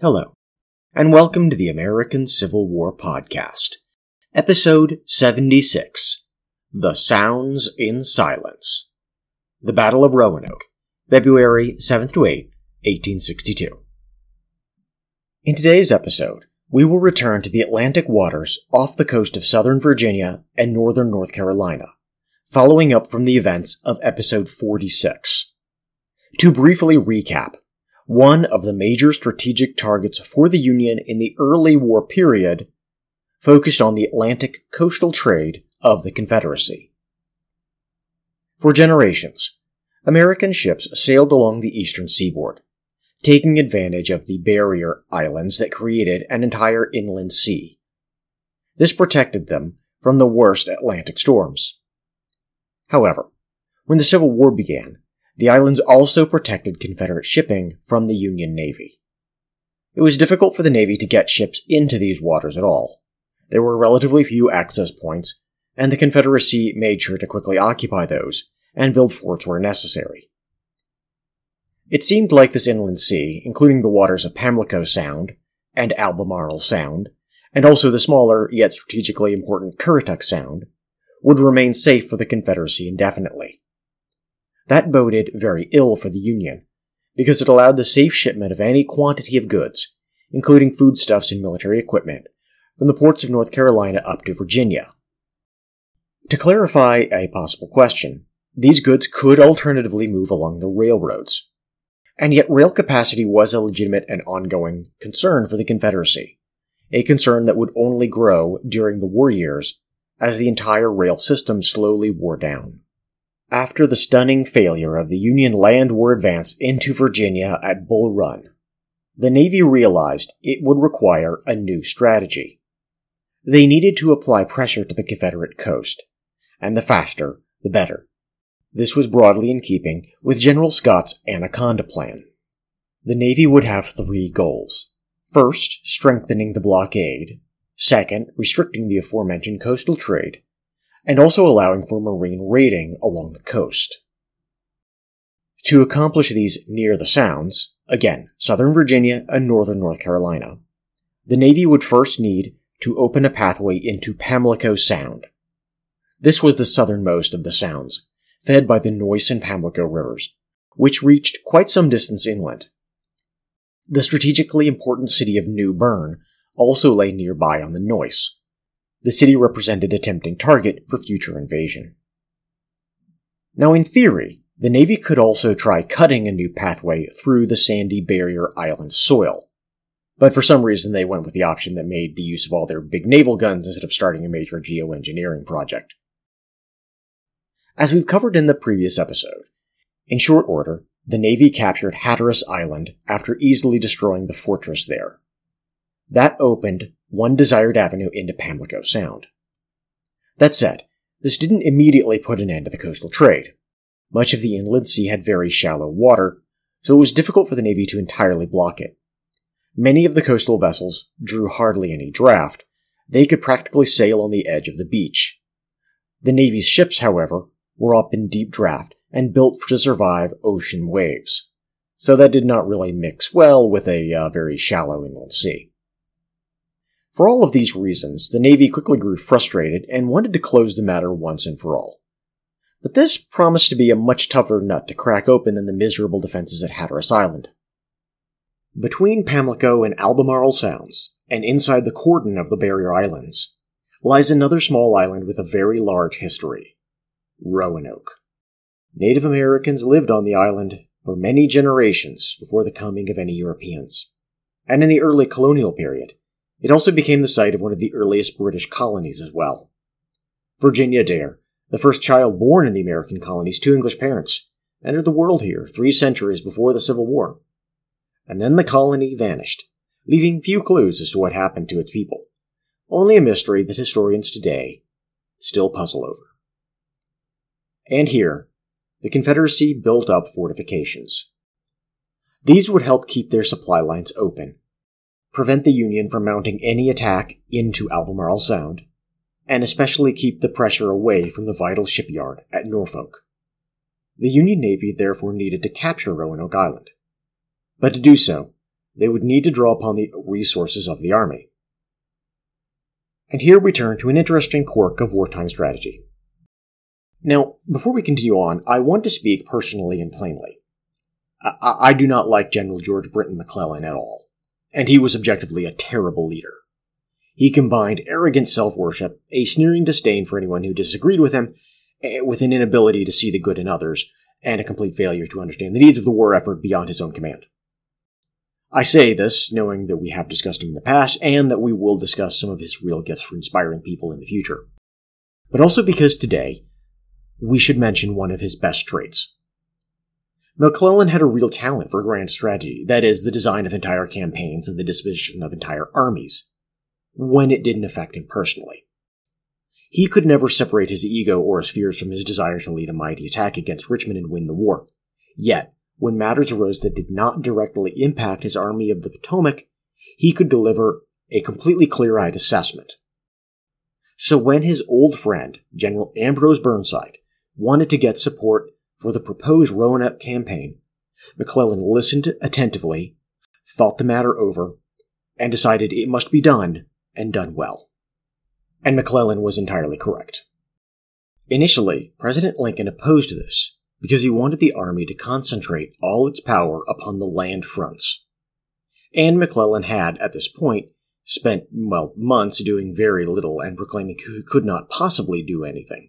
Hello, and welcome to the American Civil War Podcast, Episode 76 The Sounds in Silence. The Battle of Roanoke, February 7th to 8th, 1862. In today's episode, we will return to the Atlantic waters off the coast of southern Virginia and northern North Carolina, following up from the events of episode 46. To briefly recap, one of the major strategic targets for the Union in the early war period, focused on the Atlantic coastal trade of the Confederacy. For generations, American ships sailed along the eastern seaboard, taking advantage of the barrier islands that created an entire inland sea. This protected them from the worst Atlantic storms. However, when the Civil War began, the islands also protected Confederate shipping from the Union Navy. It was difficult for the Navy to get ships into these waters at all. There were relatively few access points, and the Confederacy made sure to quickly occupy those and build forts where necessary. It seemed like this inland sea, including the waters of Pamlico Sound and Albemarle Sound, and also the smaller yet strategically important Currituck Sound, would remain safe for the Confederacy indefinitely. That boded very ill for the Union, because it allowed the safe shipment of any quantity of goods, including foodstuffs and military equipment, from the ports of North Carolina up to Virginia. To clarify a possible question, these goods could alternatively move along the railroads. And yet, rail capacity was a legitimate and ongoing concern for the Confederacy, a concern that would only grow during the war years as the entire rail system slowly wore down. After the stunning failure of the Union land war advance into Virginia at Bull Run, the Navy realized it would require a new strategy. They needed to apply pressure to the Confederate coast, and the faster, the better. This was broadly in keeping with General Scott's Anaconda Plan. The Navy would have three goals. First, strengthening the blockade. Second, restricting the aforementioned coastal trade and also allowing for marine raiding along the coast. To accomplish these near the Sounds, again, southern Virginia and northern North Carolina, the Navy would first need to open a pathway into Pamlico Sound. This was the southernmost of the Sounds, fed by the Neuse and Pamlico rivers, which reached quite some distance inland. The strategically important city of New Bern also lay nearby on the Neuse, the city represented a tempting target for future invasion. Now, in theory, the Navy could also try cutting a new pathway through the sandy barrier island soil. But for some reason, they went with the option that made the use of all their big naval guns instead of starting a major geoengineering project. As we've covered in the previous episode, in short order, the Navy captured Hatteras Island after easily destroying the fortress there. That opened one desired avenue into Pamlico Sound. That said, this didn't immediately put an end to the coastal trade. Much of the inland sea had very shallow water, so it was difficult for the Navy to entirely block it. Many of the coastal vessels drew hardly any draft. They could practically sail on the edge of the beach. The Navy's ships, however, were up in deep draft and built to survive ocean waves, so that did not really mix well with a uh, very shallow inland sea. For all of these reasons, the Navy quickly grew frustrated and wanted to close the matter once and for all. But this promised to be a much tougher nut to crack open than the miserable defenses at Hatteras Island. Between Pamlico and Albemarle Sounds, and inside the cordon of the Barrier Islands, lies another small island with a very large history Roanoke. Native Americans lived on the island for many generations before the coming of any Europeans. And in the early colonial period, it also became the site of one of the earliest British colonies as well. Virginia Dare, the first child born in the American colonies to English parents, entered the world here three centuries before the Civil War. And then the colony vanished, leaving few clues as to what happened to its people. Only a mystery that historians today still puzzle over. And here, the Confederacy built up fortifications. These would help keep their supply lines open prevent the Union from mounting any attack into Albemarle Sound, and especially keep the pressure away from the vital shipyard at Norfolk. The Union Navy therefore needed to capture Roanoke Island. But to do so, they would need to draw upon the resources of the army. And here we turn to an interesting quirk of wartime strategy. Now, before we continue on, I want to speak personally and plainly. I, I do not like General George Brinton McClellan at all, and he was objectively a terrible leader. He combined arrogant self worship, a sneering disdain for anyone who disagreed with him, eh, with an inability to see the good in others, and a complete failure to understand the needs of the war effort beyond his own command. I say this knowing that we have discussed him in the past and that we will discuss some of his real gifts for inspiring people in the future. But also because today, we should mention one of his best traits. McClellan had a real talent for grand strategy, that is, the design of entire campaigns and the disposition of entire armies when it didn't affect him personally. He could never separate his ego or his fears from his desire to lead a mighty attack against Richmond and win the war. Yet, when matters arose that did not directly impact his Army of the Potomac, he could deliver a completely clear eyed assessment. So when his old friend, General Ambrose Burnside, wanted to get support for the proposed Roanoke campaign, McClellan listened attentively, thought the matter over, and decided it must be done and done well. And McClellan was entirely correct. Initially, President Lincoln opposed this because he wanted the army to concentrate all its power upon the land fronts. And McClellan had, at this point, spent, well, months doing very little and proclaiming he could not possibly do anything.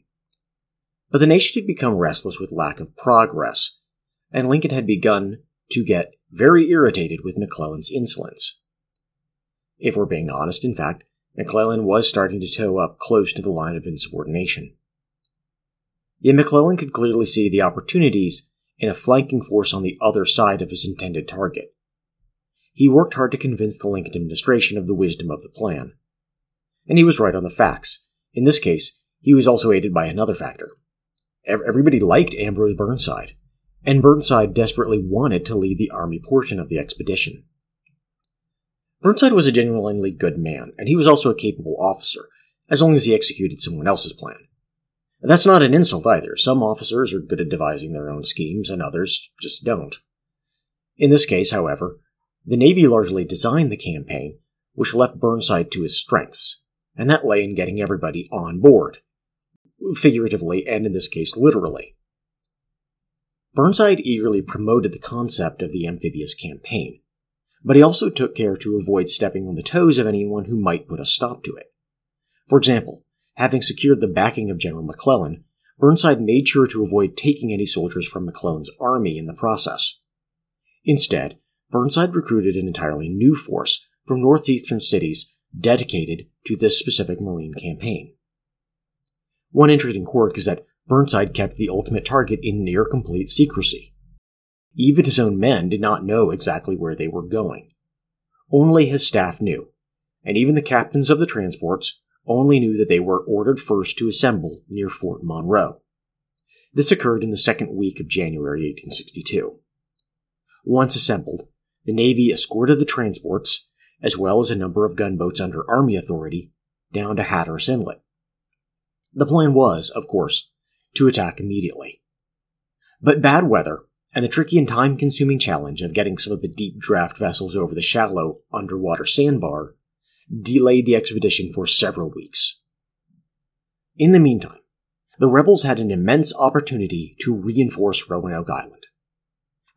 But the nation had become restless with lack of progress, and Lincoln had begun to get very irritated with McClellan's insolence. If we're being honest, in fact, McClellan was starting to toe up close to the line of insubordination. Yet McClellan could clearly see the opportunities in a flanking force on the other side of his intended target. He worked hard to convince the Lincoln administration of the wisdom of the plan. And he was right on the facts. In this case, he was also aided by another factor. Everybody liked Ambrose Burnside, and Burnside desperately wanted to lead the army portion of the expedition. Burnside was a genuinely good man, and he was also a capable officer, as long as he executed someone else's plan. That's not an insult either. Some officers are good at devising their own schemes, and others just don't. In this case, however, the Navy largely designed the campaign, which left Burnside to his strengths, and that lay in getting everybody on board. Figuratively, and in this case, literally. Burnside eagerly promoted the concept of the amphibious campaign, but he also took care to avoid stepping on the toes of anyone who might put a stop to it. For example, having secured the backing of General McClellan, Burnside made sure to avoid taking any soldiers from McClellan's army in the process. Instead, Burnside recruited an entirely new force from northeastern cities dedicated to this specific Marine campaign. One interesting quirk is that Burnside kept the ultimate target in near complete secrecy. Even his own men did not know exactly where they were going. Only his staff knew, and even the captains of the transports only knew that they were ordered first to assemble near Fort Monroe. This occurred in the second week of January 1862. Once assembled, the Navy escorted the transports, as well as a number of gunboats under Army authority, down to Hatteras Inlet. The plan was, of course, to attack immediately. But bad weather and the tricky and time consuming challenge of getting some of the deep draft vessels over the shallow underwater sandbar delayed the expedition for several weeks. In the meantime, the rebels had an immense opportunity to reinforce Roanoke Island.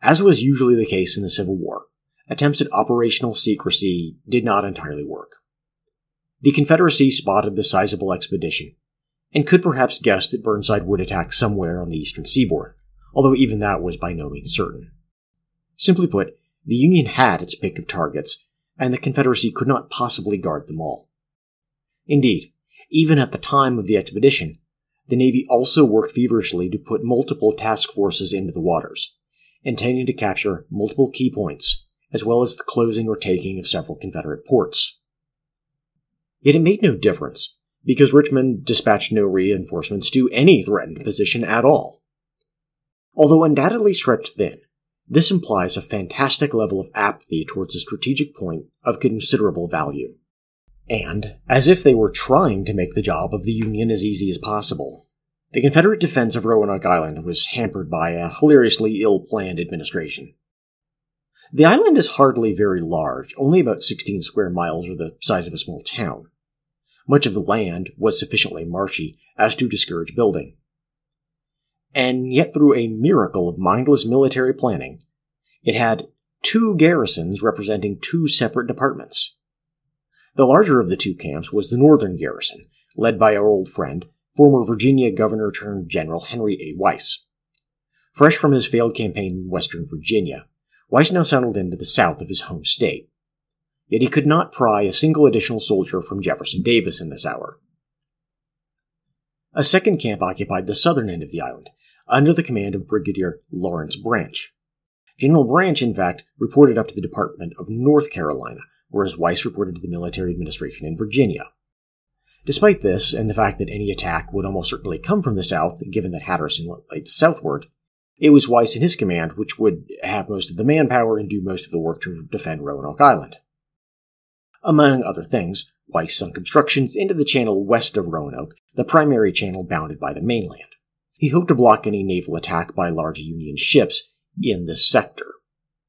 As was usually the case in the Civil War, attempts at operational secrecy did not entirely work. The Confederacy spotted the sizable expedition and could perhaps guess that Burnside would attack somewhere on the eastern seaboard although even that was by no means certain. Simply put, the Union had its pick of targets, and the Confederacy could not possibly guard them all. Indeed, even at the time of the expedition, the Navy also worked feverishly to put multiple task forces into the waters, intending to capture multiple key points, as well as the closing or taking of several Confederate ports. Yet it made no difference, because Richmond dispatched no reinforcements to any threatened position at all. Although undoubtedly stretched thin, this implies a fantastic level of apathy towards a strategic point of considerable value. And, as if they were trying to make the job of the Union as easy as possible, the Confederate defense of Roanoke Island was hampered by a hilariously ill planned administration. The island is hardly very large, only about 16 square miles or the size of a small town. Much of the land was sufficiently marshy as to discourage building. And yet, through a miracle of mindless military planning, it had two garrisons representing two separate departments. The larger of the two camps was the northern garrison, led by our old friend, former Virginia Governor turned General Henry A. Wise. Fresh from his failed campaign in western Virginia, Wise now settled into the south of his home state. Yet he could not pry a single additional soldier from Jefferson Davis in this hour. A second camp occupied the southern end of the island, under the command of Brigadier Lawrence Branch. General Branch, in fact, reported up to the Department of North Carolina, whereas Wise reported to the military administration in Virginia. Despite this, and the fact that any attack would almost certainly come from the south, given that Hatteras lay southward, it was Wise and his command which would have most of the manpower and do most of the work to defend Roanoke Island. Among other things, Wise sunk obstructions into the channel west of Roanoke, the primary channel bounded by the mainland. He hoped to block any naval attack by large Union ships in this sector.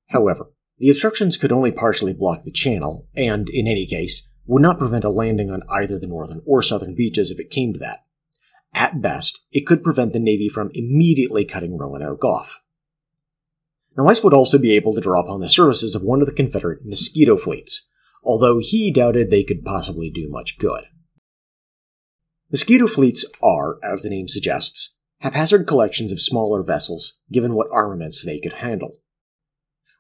However, the obstructions could only partially block the channel, and, in any case, would not prevent a landing on either the northern or southern beaches if it came to that. At best, it could prevent the Navy from immediately cutting Roanoke off. Now, Wise would also be able to draw upon the services of one of the Confederate mosquito fleets, although he doubted they could possibly do much good. Mosquito fleets are, as the name suggests, haphazard collections of smaller vessels, given what armaments they could handle.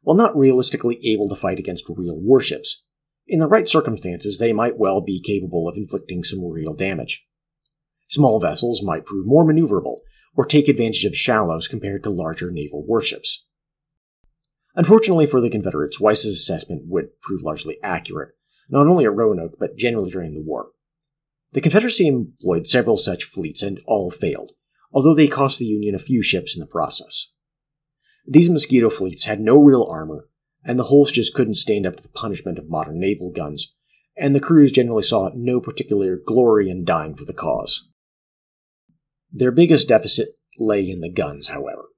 While not realistically able to fight against real warships, in the right circumstances they might well be capable of inflicting some real damage. Small vessels might prove more maneuverable or take advantage of shallows compared to larger naval warships. Unfortunately for the Confederates, Wise's assessment would prove largely accurate, not only at Roanoke, but generally during the war. The Confederacy employed several such fleets and all failed, although they cost the Union a few ships in the process. These mosquito fleets had no real armor, and the hulls just couldn't stand up to the punishment of modern naval guns, and the crews generally saw no particular glory in dying for the cause. Their biggest deficit lay in the guns, however.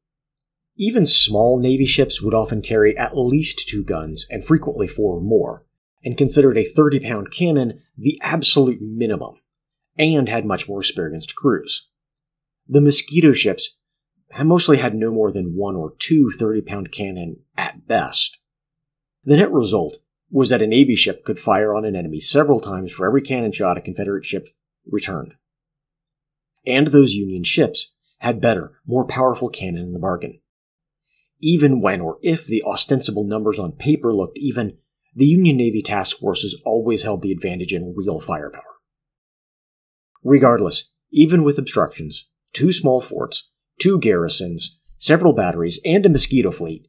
Even small Navy ships would often carry at least two guns, and frequently four or more, and considered a 30 pound cannon the absolute minimum, and had much more experienced crews. The Mosquito ships mostly had no more than one or two 30 pound cannon at best. The net result was that a Navy ship could fire on an enemy several times for every cannon shot a Confederate ship returned and those Union ships had better, more powerful cannon in the bargain. Even when or if the ostensible numbers on paper looked even, the Union Navy task forces always held the advantage in real firepower. Regardless, even with obstructions, two small forts, two garrisons, several batteries, and a mosquito fleet,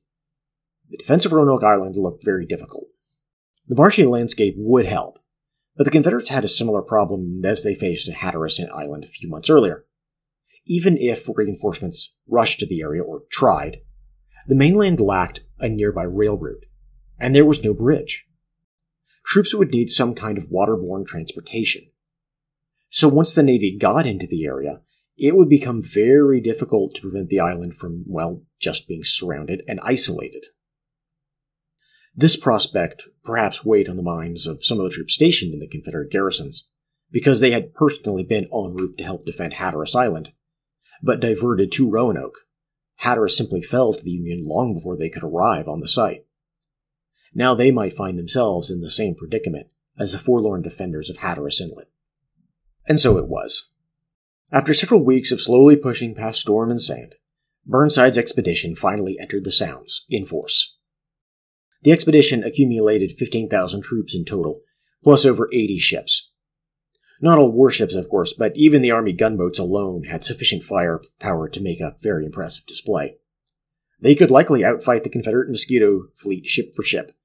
the defense of Roanoke Island looked very difficult. The marshy landscape would help, but the Confederates had a similar problem as they faced at Hatteras Island a few months earlier. Even if reinforcements rushed to the area or tried, the mainland lacked a nearby rail route, and there was no bridge. Troops would need some kind of waterborne transportation. So once the Navy got into the area, it would become very difficult to prevent the island from, well, just being surrounded and isolated. This prospect perhaps weighed on the minds of some of the troops stationed in the Confederate garrisons, because they had personally been en route to help defend Hatteras Island, but diverted to Roanoke. Hatteras simply fell to the Union long before they could arrive on the site. Now they might find themselves in the same predicament as the forlorn defenders of Hatteras Inlet. And so it was. After several weeks of slowly pushing past storm and sand, Burnside's expedition finally entered the Sounds in force. The expedition accumulated 15,000 troops in total, plus over 80 ships. Not all warships, of course, but even the Army gunboats alone had sufficient firepower to make a very impressive display. They could likely outfight the Confederate Mosquito fleet ship for ship.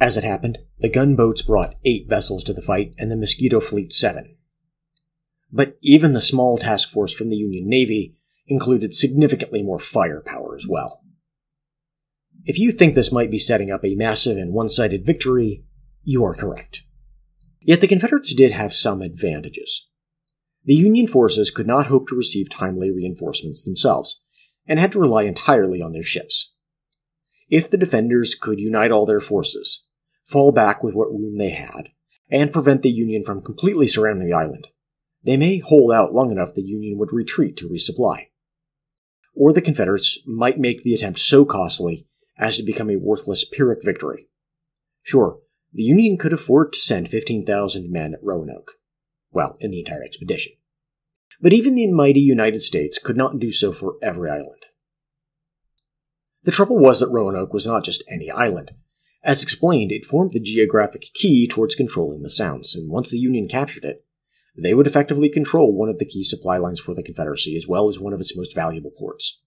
As it happened, the gunboats brought eight vessels to the fight, and the Mosquito fleet seven. But even the small task force from the Union Navy included significantly more firepower as well. If you think this might be setting up a massive and one sided victory, you are correct. Yet the Confederates did have some advantages. The Union forces could not hope to receive timely reinforcements themselves, and had to rely entirely on their ships. If the defenders could unite all their forces, fall back with what room they had, and prevent the Union from completely surrounding the island, they may hold out long enough the Union would retreat to resupply. Or the Confederates might make the attempt so costly as to become a worthless Pyrrhic victory. Sure, the Union could afford to send 15,000 men at Roanoke. Well, in the entire expedition. But even the mighty United States could not do so for every island. The trouble was that Roanoke was not just any island. As explained, it formed the geographic key towards controlling the Sounds, and once the Union captured it, they would effectively control one of the key supply lines for the Confederacy as well as one of its most valuable ports.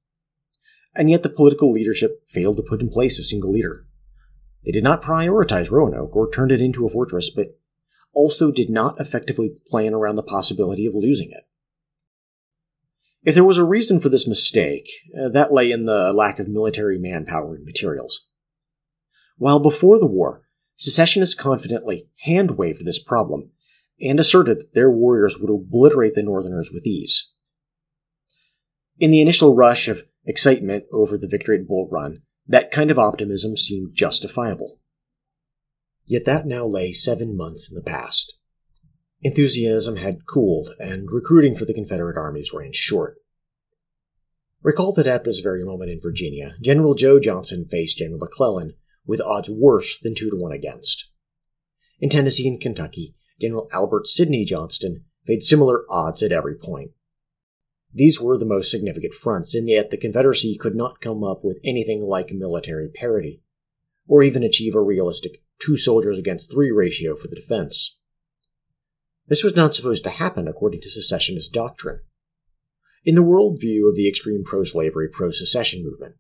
And yet the political leadership failed to put in place a single leader. They did not prioritize Roanoke or turn it into a fortress, but also did not effectively plan around the possibility of losing it. If there was a reason for this mistake, uh, that lay in the lack of military manpower and materials. While before the war, secessionists confidently hand waved this problem and asserted that their warriors would obliterate the Northerners with ease. In the initial rush of excitement over the victory at Bull Run, that kind of optimism seemed justifiable. Yet that now lay seven months in the past. Enthusiasm had cooled, and recruiting for the Confederate armies ran short. Recall that at this very moment in Virginia, General Joe Johnston faced General McClellan with odds worse than two to one against. In Tennessee and Kentucky, General Albert Sidney Johnston faced similar odds at every point. These were the most significant fronts, and yet the Confederacy could not come up with anything like military parity, or even achieve a realistic two soldiers against three ratio for the defense. This was not supposed to happen according to secessionist doctrine. In the worldview of the extreme pro slavery, pro secession movement,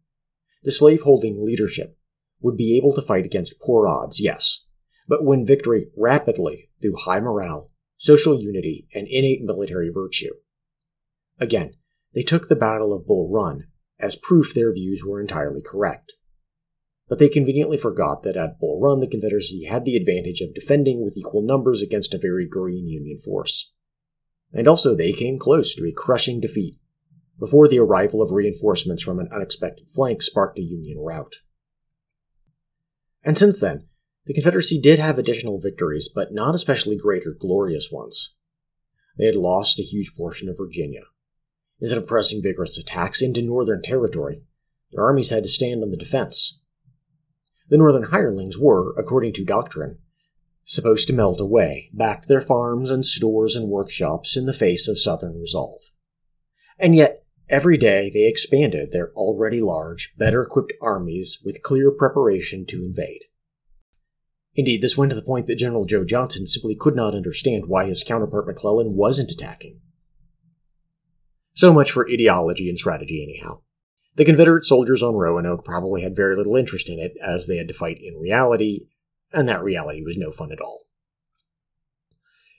the slave-holding leadership would be able to fight against poor odds, yes, but win victory rapidly through high morale, social unity, and innate military virtue. Again, they took the Battle of Bull Run as proof their views were entirely correct. But they conveniently forgot that at Bull Run the Confederacy had the advantage of defending with equal numbers against a very green Union force. And also they came close to a crushing defeat before the arrival of reinforcements from an unexpected flank sparked a Union rout. And since then, the Confederacy did have additional victories, but not especially great or glorious ones. They had lost a huge portion of Virginia. Instead of pressing vigorous attacks into Northern territory, their armies had to stand on the defense. The Northern hirelings were, according to doctrine, supposed to melt away, back to their farms and stores and workshops in the face of Southern resolve. And yet, every day they expanded their already large, better equipped armies with clear preparation to invade. Indeed, this went to the point that General Joe Johnston simply could not understand why his counterpart McClellan wasn't attacking. So much for ideology and strategy, anyhow. The Confederate soldiers on Roanoke probably had very little interest in it, as they had to fight in reality, and that reality was no fun at all.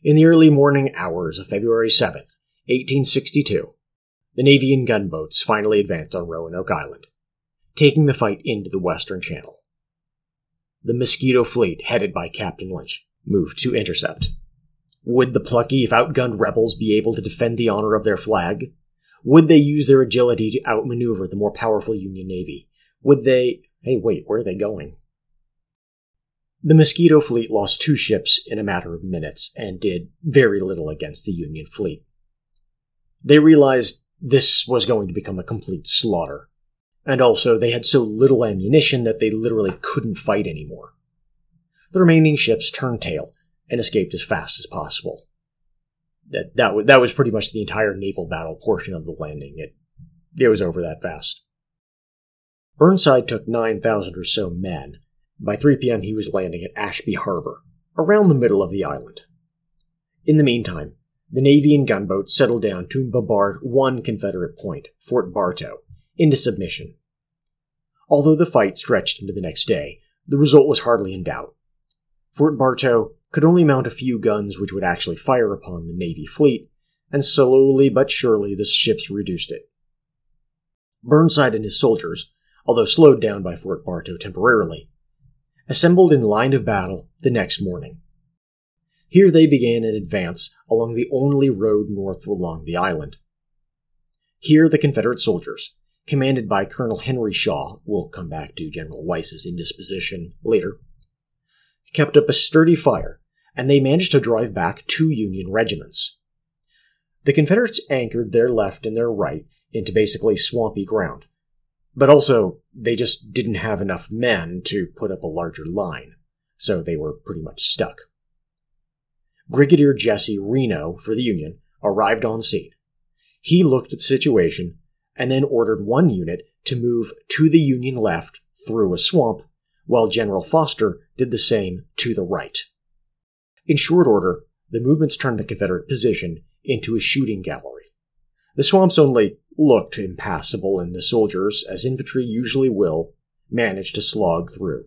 In the early morning hours of February 7th, 1862, the Navy and gunboats finally advanced on Roanoke Island, taking the fight into the Western Channel the Mosquito fleet, headed by Captain Lynch, moved to intercept. Would the plucky, if outgunned rebels be able to defend the honor of their flag? Would they use their agility to outmaneuver the more powerful Union Navy? Would they. Hey, wait, where are they going? The Mosquito fleet lost two ships in a matter of minutes and did very little against the Union fleet. They realized this was going to become a complete slaughter, and also, they had so little ammunition that they literally couldn't fight anymore. The remaining ships turned tail and escaped as fast as possible. That, that, w- that was pretty much the entire naval battle portion of the landing. It, it was over that fast. Burnside took 9,000 or so men. By 3 p.m., he was landing at Ashby Harbor, around the middle of the island. In the meantime, the Navy and gunboats settled down to bombard one Confederate point, Fort Bartow, into submission. Although the fight stretched into the next day, the result was hardly in doubt. Fort Bartow could only mount a few guns which would actually fire upon the Navy fleet, and slowly but surely the ships reduced it. Burnside and his soldiers, although slowed down by Fort Bartow temporarily, assembled in line of battle the next morning. Here they began an advance along the only road north along the island. Here the Confederate soldiers, commanded by Colonel Henry Shaw, we'll come back to General Wise's indisposition later, kept up a sturdy fire, and they managed to drive back two Union regiments. The Confederates anchored their left and their right into basically swampy ground, but also they just didn't have enough men to put up a larger line, so they were pretty much stuck. Brigadier Jesse Reno for the Union arrived on scene. He looked at the situation and then ordered one unit to move to the Union left through a swamp, while General Foster did the same to the right. In short order, the movements turned the Confederate position into a shooting gallery. The swamps only looked impassable, and the soldiers, as infantry usually will, managed to slog through.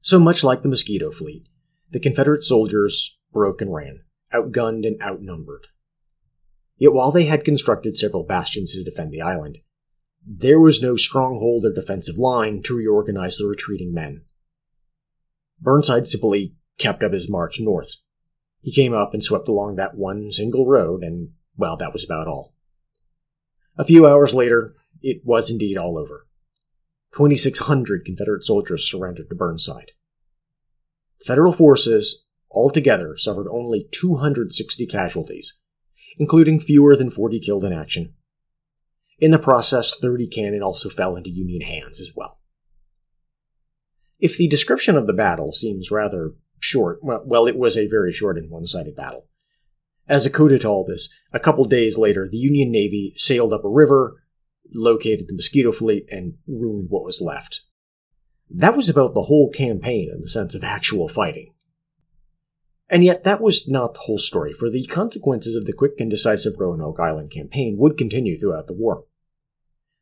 So much like the mosquito fleet, the Confederate soldiers broke and ran, outgunned and outnumbered. Yet while they had constructed several bastions to defend the island, there was no stronghold or defensive line to reorganize the retreating men. Burnside simply kept up his march north. He came up and swept along that one single road, and, well, that was about all. A few hours later, it was indeed all over. 2,600 Confederate soldiers surrendered to Burnside. Federal forces altogether suffered only 260 casualties, including fewer than 40 killed in action. In the process, 30 cannon also fell into Union hands as well. If the description of the battle seems rather short, well, it was a very short and one sided battle. As a coda to all this, a couple days later, the Union Navy sailed up a river, located the mosquito fleet, and ruined what was left. That was about the whole campaign in the sense of actual fighting. And yet, that was not the whole story, for the consequences of the quick and decisive Roanoke Island campaign would continue throughout the war.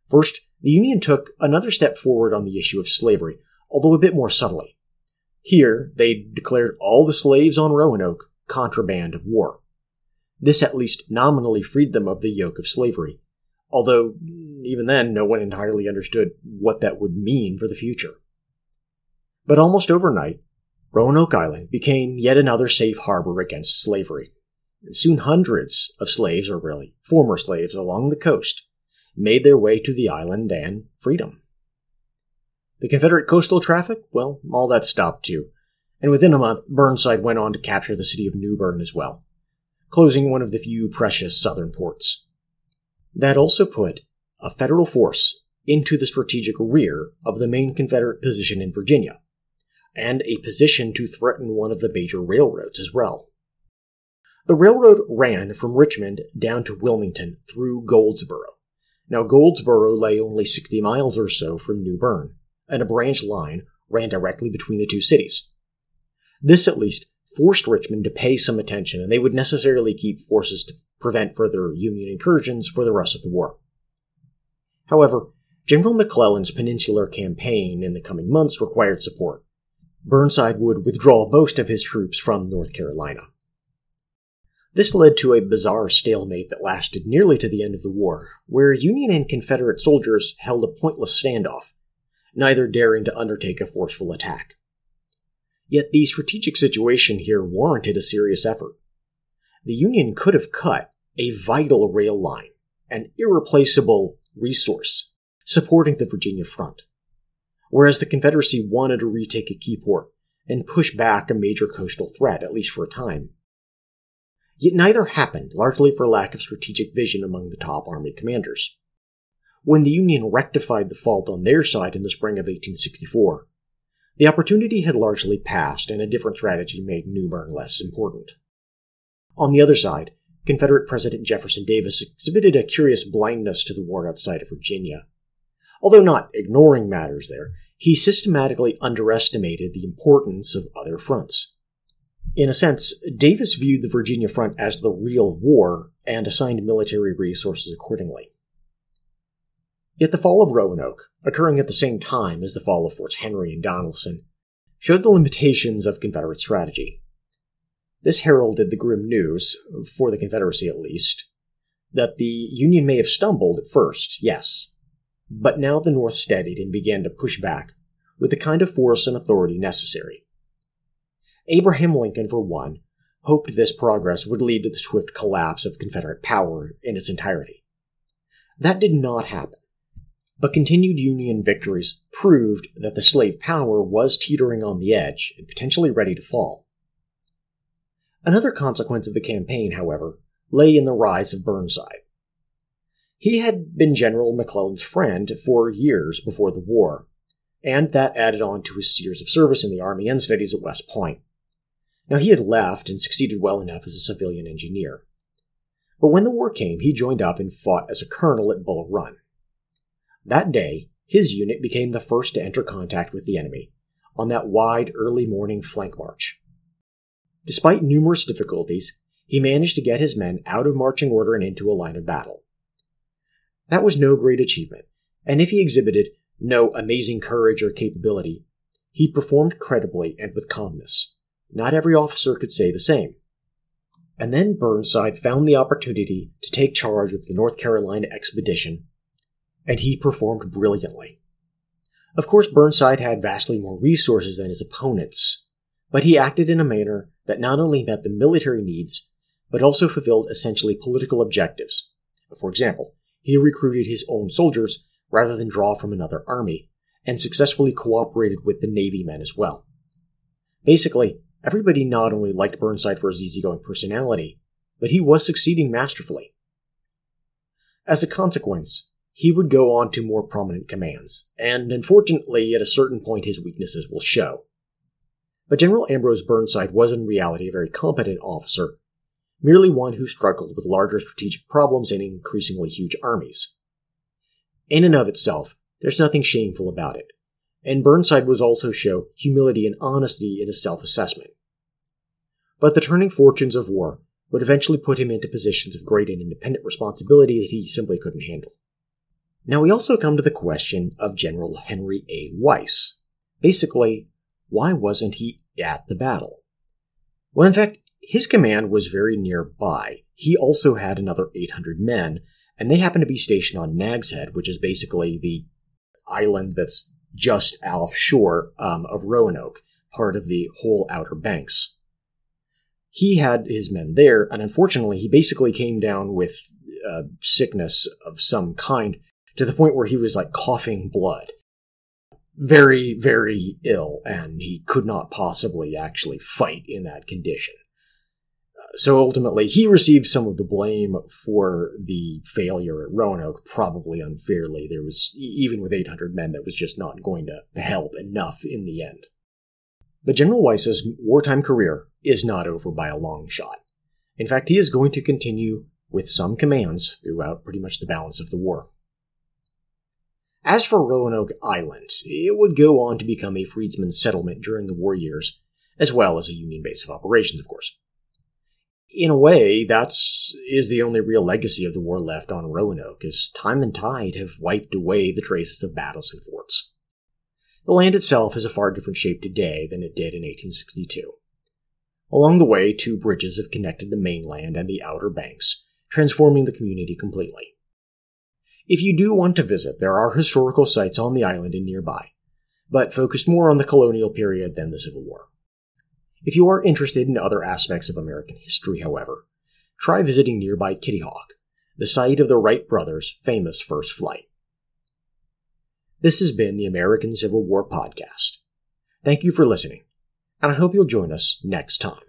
First, the Union took another step forward on the issue of slavery, although a bit more subtly. Here, they declared all the slaves on Roanoke contraband of war. This at least nominally freed them of the yoke of slavery, although even then no one entirely understood what that would mean for the future. But almost overnight, Roanoke Island became yet another safe harbor against slavery. And soon hundreds of slaves, or really former slaves, along the coast made their way to the island and freedom. The Confederate coastal traffic, well, all that stopped too, and within a month, Burnside went on to capture the city of New Bern as well, closing one of the few precious southern ports. That also put a federal force into the strategic rear of the main Confederate position in Virginia, and a position to threaten one of the major railroads as well. The railroad ran from Richmond down to Wilmington through Goldsboro. Now, Goldsboro lay only 60 miles or so from New Bern, and a branch line ran directly between the two cities. This, at least, forced Richmond to pay some attention, and they would necessarily keep forces to prevent further Union incursions for the rest of the war. However, General McClellan's peninsular campaign in the coming months required support, Burnside would withdraw most of his troops from North Carolina. This led to a bizarre stalemate that lasted nearly to the end of the war, where Union and Confederate soldiers held a pointless standoff, neither daring to undertake a forceful attack. Yet the strategic situation here warranted a serious effort. The Union could have cut a vital rail line, an irreplaceable resource, supporting the Virginia front whereas the Confederacy wanted to retake a key port and push back a major coastal threat, at least for a time. Yet neither happened, largely for lack of strategic vision among the top Army commanders. When the Union rectified the fault on their side in the spring of 1864, the opportunity had largely passed and a different strategy made New Bern less important. On the other side, Confederate President Jefferson Davis exhibited a curious blindness to the war outside of Virginia. Although not ignoring matters there, he systematically underestimated the importance of other fronts. In a sense, Davis viewed the Virginia front as the real war and assigned military resources accordingly. Yet the fall of Roanoke, occurring at the same time as the fall of Forts Henry and Donelson, showed the limitations of Confederate strategy. This heralded the grim news, for the Confederacy at least, that the Union may have stumbled at first, yes, but now the North steadied and began to push back with the kind of force and authority necessary. Abraham Lincoln, for one, hoped this progress would lead to the swift collapse of Confederate power in its entirety. That did not happen. But continued Union victories proved that the slave power was teetering on the edge and potentially ready to fall. Another consequence of the campaign, however, lay in the rise of Burnside. He had been General McClellan's friend for years before the war, and that added on to his years of service in the Army and studies at West Point. Now, he had left and succeeded well enough as a civilian engineer. But when the war came, he joined up and fought as a colonel at Bull Run. That day, his unit became the first to enter contact with the enemy on that wide early morning flank march. Despite numerous difficulties, he managed to get his men out of marching order and into a line of battle. That was no great achievement, and if he exhibited no amazing courage or capability, he performed credibly and with calmness. Not every officer could say the same. And then Burnside found the opportunity to take charge of the North Carolina expedition, and he performed brilliantly. Of course, Burnside had vastly more resources than his opponents, but he acted in a manner that not only met the military needs, but also fulfilled essentially political objectives. For example, he recruited his own soldiers rather than draw from another army, and successfully cooperated with the Navy men as well. Basically, everybody not only liked Burnside for his easygoing personality, but he was succeeding masterfully. As a consequence, he would go on to more prominent commands, and unfortunately, at a certain point, his weaknesses will show. But General Ambrose Burnside was in reality a very competent officer merely one who struggled with larger strategic problems and increasingly huge armies. In and of itself, there's nothing shameful about it, and Burnside was also show humility and honesty in his self-assessment. But the turning fortunes of war would eventually put him into positions of great and independent responsibility that he simply couldn't handle. Now we also come to the question of General Henry A. Wise. Basically, why wasn't he at the battle? Well, in fact, his command was very nearby. He also had another 800 men, and they happened to be stationed on Nag's Head, which is basically the island that's just offshore um, of Roanoke, part of the whole Outer Banks. He had his men there, and unfortunately, he basically came down with uh, sickness of some kind to the point where he was like coughing blood. Very, very ill, and he could not possibly actually fight in that condition uh, so ultimately, he received some of the blame for the failure at Roanoke, probably unfairly. There was, even with 800 men, that was just not going to help enough in the end. But General Wise's wartime career is not over by a long shot. In fact, he is going to continue with some commands throughout pretty much the balance of the war. As for Roanoke Island, it would go on to become a freedmen's settlement during the war years, as well as a Union base of operations, of course in a way, that's is the only real legacy of the war left on Roanoke, as time and tide have wiped away the traces of battles and forts. The land itself is a far different shape today than it did in 1862. Along the way, two bridges have connected the mainland and the Outer Banks, transforming the community completely. If you do want to visit, there are historical sites on the island and nearby, but focused more on the colonial period than the Civil War. If you are interested in other aspects of American history, however, try visiting nearby Kitty Hawk, the site of the Wright brothers' famous first flight. This has been the American Civil War Podcast. Thank you for listening, and I hope you'll join us next time.